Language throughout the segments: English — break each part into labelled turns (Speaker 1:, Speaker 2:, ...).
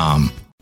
Speaker 1: Um,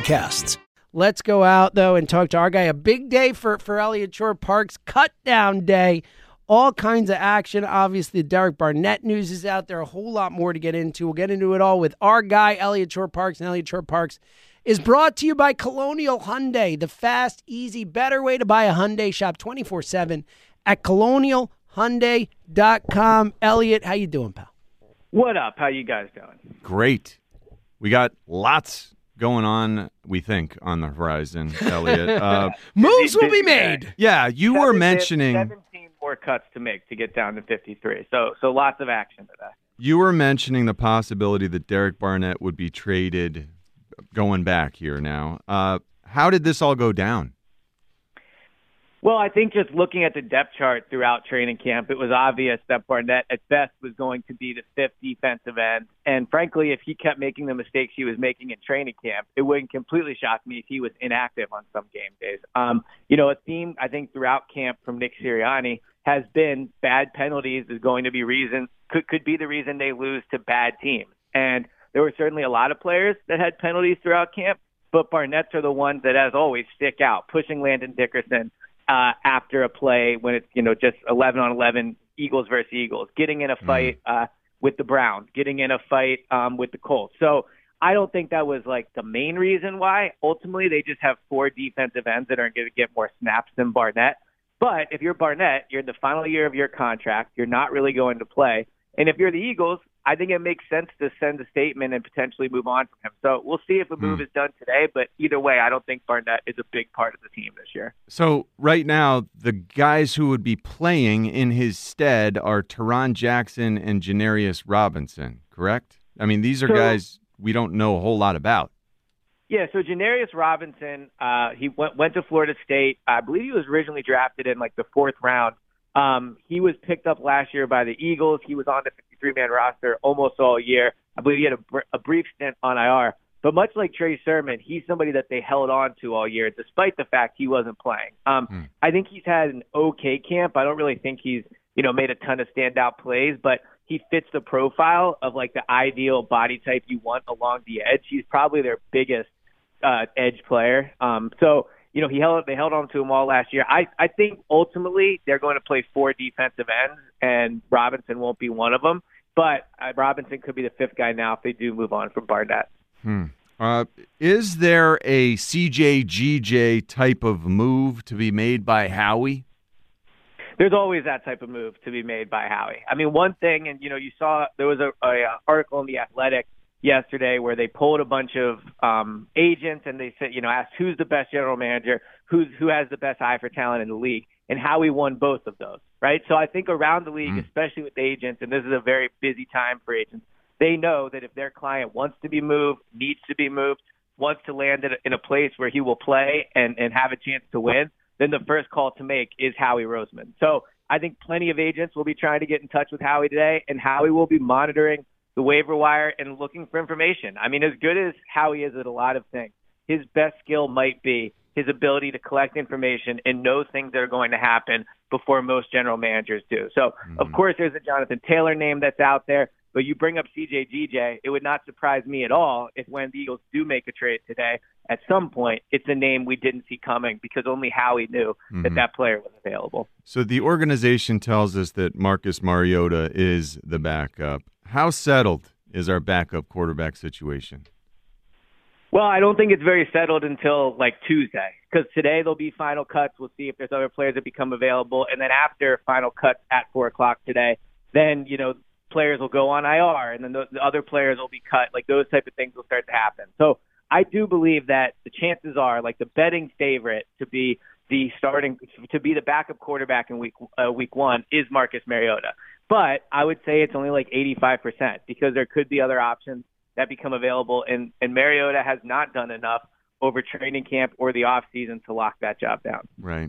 Speaker 1: podcasts.
Speaker 2: Let's go out though and talk to our guy. A big day for for Eliot Shorr-Parks cut down day. All kinds of action. Obviously, the Derek Barnett news is out there. A whole lot more to get into. We'll get into it all with our guy, Eliot Shorr-Parks, And Eliot Shorr-Parks is brought to you by Colonial Hyundai, the fast, easy, better way to buy a Hyundai. Shop 24 7 at colonialhyundai.com. Eliot, how you doing, pal?
Speaker 3: What up? How you guys doing?
Speaker 4: Great. We got lots going on, we think, on the horizon, Eliot. Uh,
Speaker 2: Moves will be made.
Speaker 4: Yeah, you were mentioning
Speaker 3: 17 more cuts to make to get down to 53. So, so lots of action today.
Speaker 4: You were mentioning the possibility that Derek Barnett would be traded going back here now. Uh, how did this all go down?
Speaker 3: Well, I think just looking at the depth chart throughout training camp, it was obvious that Barnett at best was going to be the fifth defensive end. And frankly, if he kept making the mistakes he was making in training camp, it wouldn't completely shock me if he was inactive on some game days. Um, you know, a theme I think throughout camp from Nick Sirianni has been bad penalties is going to be reason could could be the reason they lose to bad teams. And there were certainly a lot of players that had penalties throughout camp, but Barnett's are the ones that, as always, stick out. Pushing Landon Dickerson, uh, after a play when it's you know just 11 on 11 Eagles versus Eagles, getting in a fight mm. uh, with the Browns, getting in a fight um, with the Colts. So I don't think that was like the main reason why. Ultimately, they just have four defensive ends that are going to get more snaps than Barnett. But if you're Barnett, you're in the final year of your contract. You're not really going to play. And if you're the Eagles, I think it makes sense to send a statement and potentially move on from him. So we'll see if a move mm. is done today. But either way, I don't think Barnett is a big part of the team this year.
Speaker 4: So right now, the guys who would be playing in his stead are Tarron Jackson and Janarius Robinson, correct? I mean, these are so, guys we don't know a whole lot about.
Speaker 3: Yeah, so Janarius Robinson, uh, he went went to Florida State. I believe he was originally drafted in like the fourth round. Um, he was picked up last year by the Eagles. He was on the 53 man roster almost all year. I believe he had a, br- a brief stint on IR. But much like Trey Sermon, he's somebody that they held on to all year, despite the fact he wasn't playing. Um, hmm. I think he's had an okay camp. I don't really think he's, you know, made a ton of standout plays, but he fits the profile of like the ideal body type you want along the edge. He's probably their biggest uh, edge player. Um, so you know, he held they held on to him all last year. I I think ultimately they're going to play four defensive ends, and Robinson won't be one of them. But uh, Robinson could be the fifth guy now if they do move on from Barnett.
Speaker 4: Hmm. Uh, is there a CJGJ type of move to be made by Howie?
Speaker 3: There's always that type of move to be made by Howie. I mean, one thing, and you know, you saw there was a, a article in the Athletic yesterday where they pulled a bunch of um, agents and they said, you know, asked who's the best general manager, who's who has the best eye for talent in the league, and Howie won both of those, right? So I think around the league, mm. especially with agents, and this is a very busy time for agents, they know that if their client wants to be moved, needs to be moved, wants to land in a place where he will play and and have a chance to win, then the first call to make is Howie Roseman. So I think plenty of agents will be trying to get in touch with Howie today, and Howie will be monitoring the waiver wire and looking for information. I mean, as good as Howie is at a lot of things, his best skill might be his ability to collect information and know things that are going to happen before most general managers do. So, mm-hmm. of course, there's a Jonathan Taylor name that's out there, but you bring up CJ CJGJ, it would not surprise me at all if when the Eagles do make a trade today, at some point, it's a name we didn't see coming because only Howie knew mm-hmm. that that player was available.
Speaker 4: So the organization tells us that Marcus Mariota is the backup. How settled is our backup quarterback situation?
Speaker 3: Well, I don't think it's very settled until like Tuesday because today there'll be final cuts. We'll see if there's other players that become available, and then after final cuts at four o'clock today, then you know players will go on IR, and then the, the other players will be cut. Like those type of things will start to happen. So I do believe that the chances are, like the betting favorite to be the starting to be the backup quarterback in week uh, week one is Marcus Mariota. But I would say it's only like 85% because there could be other options that become available. And, and Mariota has not done enough over training camp or the off season to lock that job down.
Speaker 4: Right.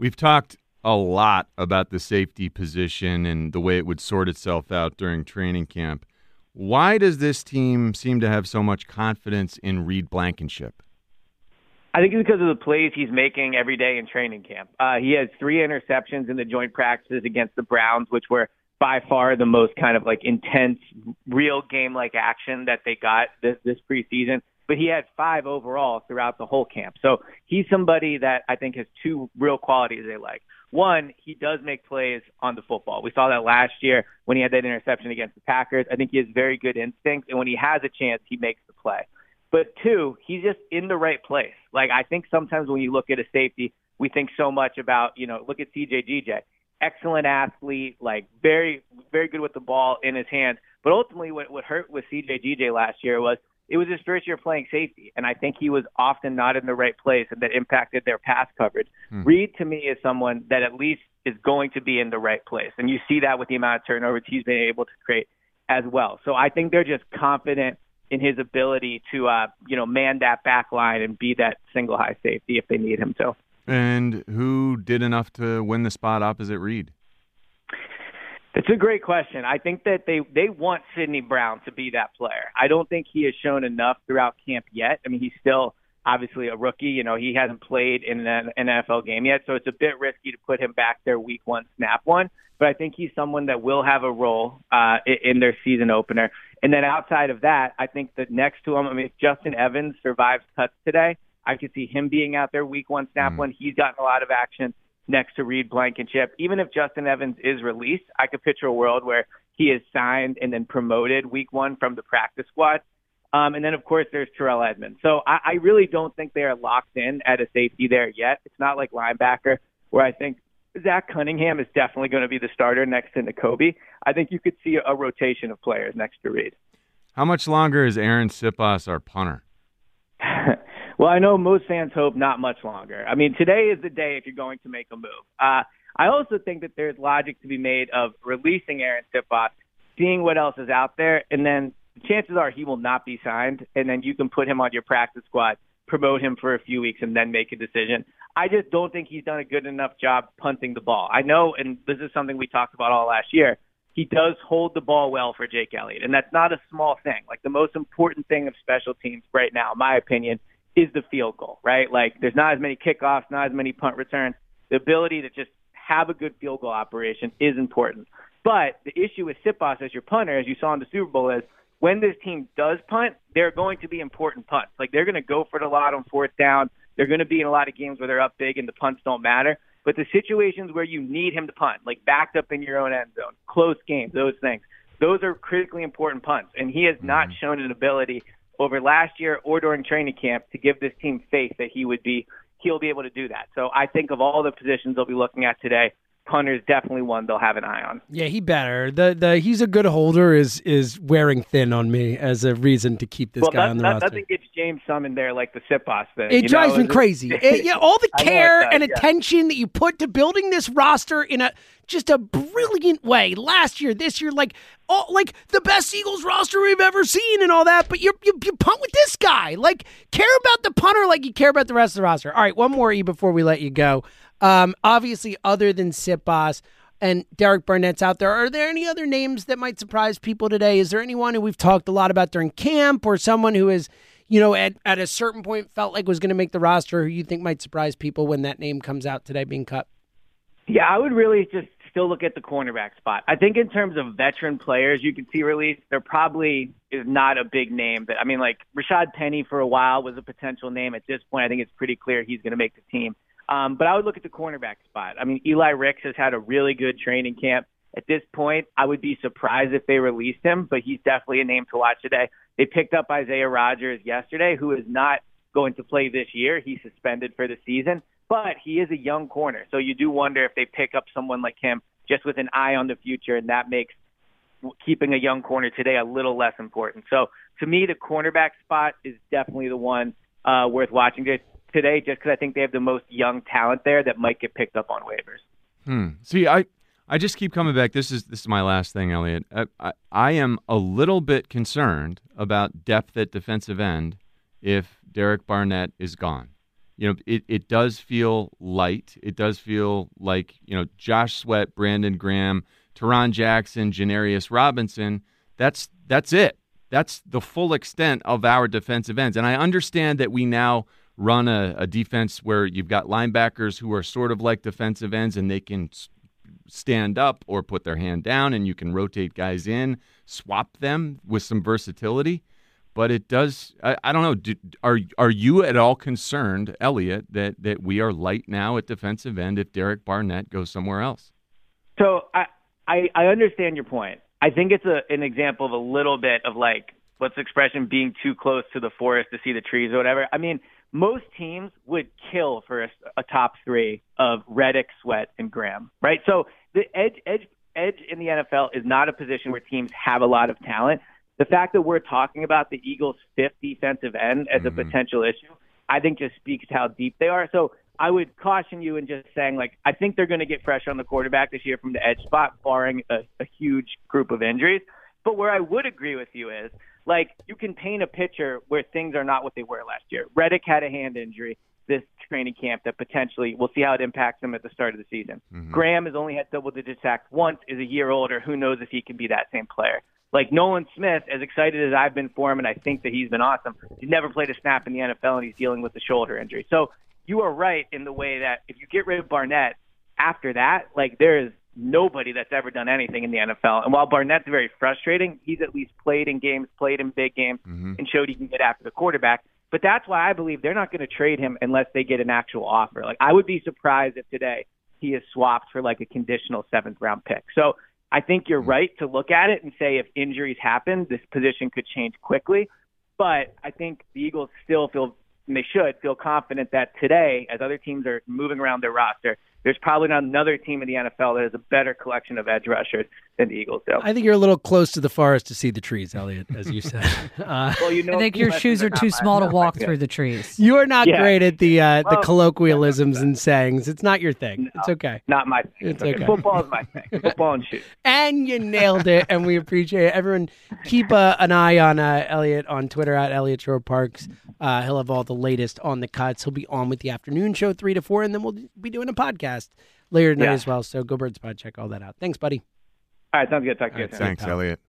Speaker 4: We've talked a lot about the safety position and the way it would sort itself out during training camp. Why does this team seem to have so much confidence in Reed Blankenship?
Speaker 3: I think it's because of the plays he's making every day in training camp. Uh, he has three interceptions in the joint practices against the Browns, which were by far the most kind of like intense, real game like action that they got this, this preseason but he had five overall throughout the whole camp. So he's somebody that I think has two real qualities they like. One, he does make plays on the football. We saw that last year when he had that interception against the Packers. I think he has very good instinct, and when he has a chance, he makes the play. But two, he's just in the right place. Like I think sometimes when you look at a safety, we think so much about, you know, look at CJ GJ. Excellent athlete, like very, very good with the ball in his hands. But ultimately, what, what hurt with CJ GJ last year was it was his first year playing safety, and I think he was often not in the right place, and that impacted their pass coverage. Hmm. Reed to me is someone that at least is going to be in the right place, and you see that with the amount of turnovers he's been able to create as well. So I think they're just confident in his ability to, uh, you know, man that back line and be that single high safety if they need him to.
Speaker 4: And who did enough to win the spot opposite Reed?
Speaker 3: It's a great question. I think that they they want Sydney Brown to be that player. I don't think he has shown enough throughout camp yet. I mean, he's still obviously a rookie. You know, he hasn't played in an NFL game yet, so it's a bit risky to put him back there week one, snap one. But I think he's someone that will have a role uh, in their season opener. And then outside of that, I think that next to him, I mean, if Justin Evans survives cuts today, I could see him being out there week one, snap mm-hmm. one. He's gotten a lot of action next to Reed Blankenship. Even if Justin Evans is released, I could picture a world where he is signed and then promoted week one from the practice squad. Um, and then, of course, there's Terrell Edmunds. So I, I really don't think they are locked in at a safety there yet. It's not like linebacker where I think Zach Cunningham is definitely going to be the starter next to Nakobe. I think you could see a, rotation of players next to Reed.
Speaker 4: How much longer is Arryn Siposs our punter?
Speaker 3: Well, I know most fans hope not much longer. I mean, today is the day if you're going to make a move. Uh, I also think that there's logic to be made of releasing Arryn Siposs, seeing what else is out there, and then chances are he will not be signed, and then you can put him on your practice squad, promote him for a few weeks, and then make a decision. I just don't think he's done a good enough job punting the ball. I know, and this is something we talked about all last year. He does hold the ball well for Jake Elliott, and that's not a small thing. Like the most important thing of special teams right now, in my opinion, is the field goal, right? Like there's not as many kickoffs, not as many punt returns. The ability to just have a good field goal operation is important. But the issue with Siposs as your punter, as you saw in the Super Bowl, is when this team does punt, they're going to be important punts. Like they're going to go for it a lot on fourth down. They're going to be in a lot of games where they're up big and the punts don't matter. But the situations where you need him to punt, like backed up in your own end zone, close games, those things, those are critically important punts. And he has not mm-hmm. shown an ability over last year or during training camp to give this team faith that he would be he'll be able to do that. So I think of all the positions they'll be looking at today, punter is definitely one they'll have an eye on.
Speaker 2: Yeah, he better. The the he's a good holder is is wearing thin on me as a reason to keep this
Speaker 3: well,
Speaker 2: guy
Speaker 3: that,
Speaker 2: on the
Speaker 3: that,
Speaker 2: roster.
Speaker 3: Nothing gets James summoned there like the Siposs thing.
Speaker 2: It drives
Speaker 3: know?
Speaker 2: me crazy. it, yeah, all the care
Speaker 3: that,
Speaker 2: and
Speaker 3: yeah.
Speaker 2: attention that you put to building this roster in a just a brilliant way. Last year, this year, like all like the best Eagles roster we've ever seen and all that. But you you, you punt with this guy. Like care about the punter like you care about the rest of the roster. All right, one more E before we let you go. Um, obviously, other than Siposs and Derek Barnett's out there. Are there any other names that might surprise people today? Is there anyone who we've talked a lot about during camp or someone who is, you know, at, at a certain point felt like was going to make the roster, who you think might surprise people when that name comes out today being cut?
Speaker 3: Yeah, I would really just still look at the cornerback spot. I think in terms of veteran players you can see released, there probably is not a big name. But I mean, like Rashaad Penny for a while was a potential name. At this point, I think it's pretty clear he's going to make the team. Um, but I would look at the cornerback spot. I mean, Eli Ricks has had a really good training camp. At this point, I would be surprised if they released him, but he's definitely a name to watch today. They picked up Isaiah Rodgers yesterday, who is not going to play this year. He's suspended for the season, but he is a young corner. So you do wonder if they pick up someone like him just with an eye on the future, and that makes keeping a young corner today a little less important. So to me, the cornerback spot is definitely the one uh, worth watching today, just because I think they have the most young talent there that might get picked up on waivers.
Speaker 4: Hmm. See, I I just keep coming back. This is this is my last thing, Eliot. I, I, I am a little bit concerned about depth at defensive end if Derek Barnett is gone. You know, it, it does feel light. It does feel like, you know, Josh Sweat, Brandon Graham, Tarron Jackson, Janarius Robinson, that's that's it. That's the full extent of our defensive ends. And I understand that we now run a, a defense where you've got linebackers who are sort of like defensive ends and they can stand up or put their hand down and you can rotate guys in, swap them with some versatility. But it does. I, I don't know. Do, are are you at all concerned, Eliot, that that we are light now at defensive end if Derek Barnett goes somewhere else?
Speaker 3: So I I, I understand your point. I think it's a, an example of a little bit of like what's the expression being too close to the forest to see the trees or whatever. I mean, most teams would kill for a, a top three of Reddick, Sweat, and Graham, right? So the edge edge edge in the NFL is not a position where teams have a lot of talent. The fact that we're talking about the Eagles' fifth defensive end as mm-hmm. a potential issue, I think just speaks to how deep they are. So I would caution you in just saying like I think they're going to get fresh on the quarterback this year from the edge spot, barring a, a huge group of injuries. But where I would agree with you is like you can paint a picture where things are not what they were last year. Reddick had a hand injury this training camp that potentially we'll see how it impacts him at the start of the season. Mm-hmm. Graham has only had double digit sacks once, is a year older. Who knows if he can be that same player? Like Nolan Smith, as excited as I've been for him, and I think that he's been awesome, he's never played a snap in the NFL and he's dealing with a shoulder injury. So you are right in the way that if you get rid of Barnett after that, like there is nobody that's ever done anything in the NFL. And while Barnett's very frustrating, he's at least played in games, played in big games, mm-hmm. and showed he can get after the quarterback. But that's why I believe they're not going to trade him unless they get an actual offer. Like I would be surprised if today he is swapped for like a conditional seventh round pick. So I think you're mm-hmm. right to look at it and say if injuries happen, this position could change quickly. But I think the Eagles still feel, and they should feel confident that today, as other teams are moving around their roster, there's probably not another team in the NFL that has a better collection of edge rushers than the Eagles do.
Speaker 2: I think you're a little close to the forest to see the trees, Eliot, as you said.
Speaker 5: Uh, well, you know, I think your shoes are too small to walk through the trees.
Speaker 2: You are not yeah. great at the uh, well, the colloquialisms and sayings. It's not your thing. No, it's okay.
Speaker 3: Not my thing.
Speaker 2: It's okay. okay.
Speaker 3: Football is my thing. Football and shoes.
Speaker 2: and you nailed it, and we appreciate it. Everyone, keep uh, an eye on uh, Eliot on Twitter at Eliot Shorr-Parks. Uh, he'll have all the latest on the cuts. He'll be on with the afternoon show three to four, and then we'll be doing a podcast later tonight yeah. as well. So go Birds Pod, check all that out. Thanks, buddy.
Speaker 3: All right, sounds good. Talk to you.
Speaker 4: Right, thanks, Eliot.